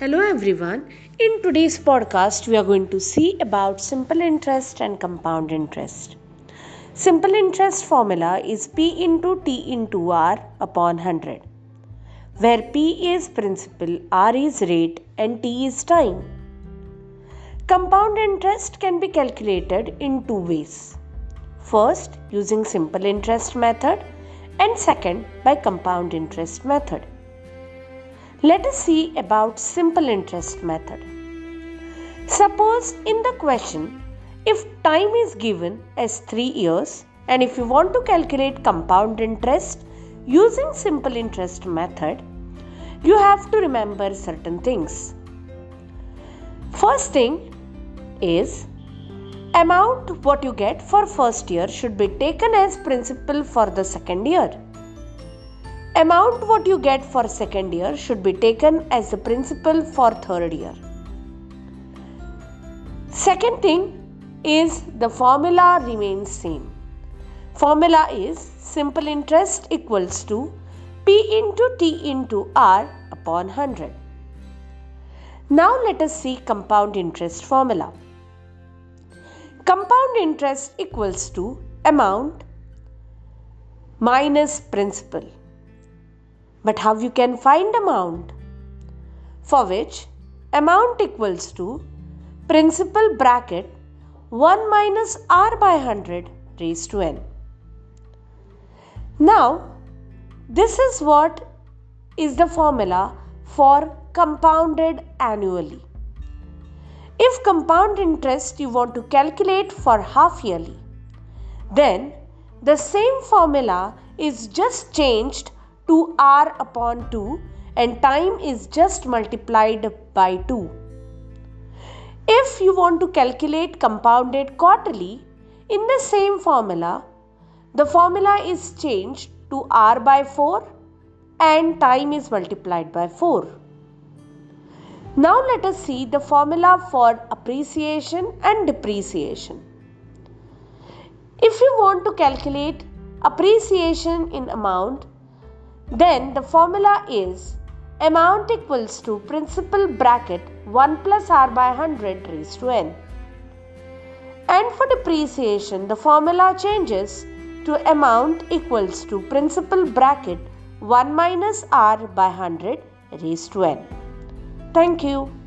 Hello everyone. In today's podcast, we are going to see about simple interest and compound interest. Simple interest formula is P into T into R upon 100, where P is principal, R is rate, and T is time. Compound interest can be calculated in two ways. First, using simple interest method, and second, by compound interest method. Let us see about simple interest method. Suppose in the question, if time is given as 3 years and if you want to calculate compound interest using simple interest method, you have to remember certain things. First thing is amount what you get for first year should be taken as principal for the second year Amount what you get for second year should be taken as the principal for third year. Second thing is the formula remains same. Formula is simple interest equals to P into T into R upon 100. Now let us see compound interest formula. Compound interest equals to amount minus principal but how you can find amount? For which amount equals to principal bracket 1 minus r by 100 raised to n. Now, this is what is the formula for compounded annually. If compound interest you want to calculate for half yearly, then the same formula is just changed to r upon 2 and time is just multiplied by 2. If you want to calculate compounded quarterly in the same formula, the formula is changed to r by 4 and time is multiplied by 4. Now let us see the formula for appreciation and depreciation. If you want to calculate appreciation in amount, then the formula is amount equals to principal bracket 1 plus r by 100 raised to n. And for depreciation, the formula changes to amount equals to principal bracket 1 minus r by 100 raised to n. Thank you.